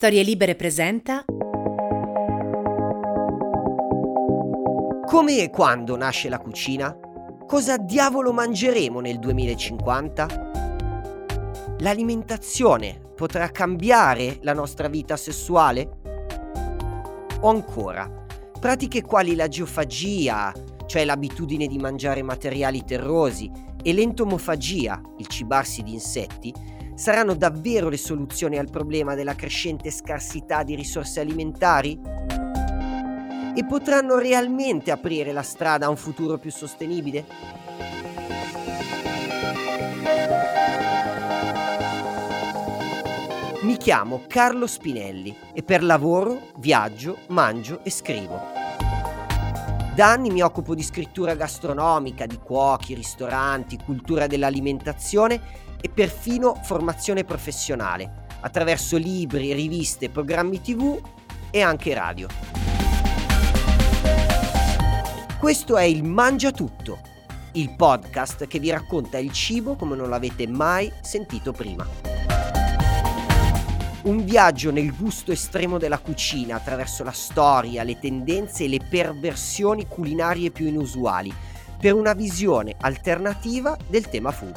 Storie Libere presenta Come e quando nasce la cucina? Cosa diavolo mangeremo nel 2050? L'alimentazione potrà cambiare la nostra vita sessuale? O ancora, pratiche quali la geofagia, cioè l'abitudine di mangiare materiali terrosi, e l'entomofagia, il cibarsi di insetti, saranno davvero le soluzioni al problema della crescente scarsità di risorse alimentari? E potranno realmente aprire la strada a un futuro più sostenibile? Mi chiamo Carlo Spinelli e per lavoro viaggio, mangio e scrivo. Da anni mi occupo di scrittura gastronomica, di cuochi, ristoranti, cultura dell'alimentazione e perfino formazione professionale, attraverso libri, riviste, programmi tv e anche radio. Questo è il Mangia Tutto, il podcast che vi racconta il cibo come non l'avete mai sentito prima. Un viaggio nel gusto estremo della cucina attraverso la storia, le tendenze e le perversioni culinarie più inusuali, per una visione alternativa del tema food.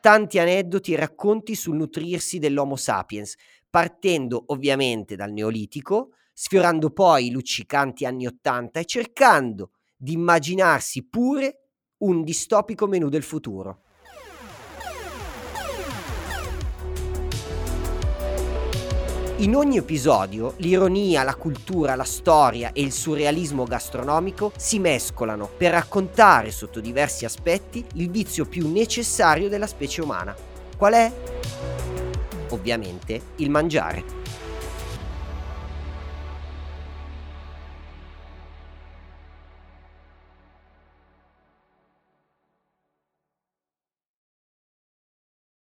Tanti aneddoti e racconti sul nutrirsi dell'Homo sapiens, partendo ovviamente dal Neolitico, sfiorando poi i luccicanti anni Ottanta e cercando di immaginarsi pure un distopico menù del futuro. In ogni episodio l'ironia, la cultura, la storia e il surrealismo gastronomico si mescolano per raccontare sotto diversi aspetti il vizio più necessario della specie umana. Qual è? Ovviamente il mangiare.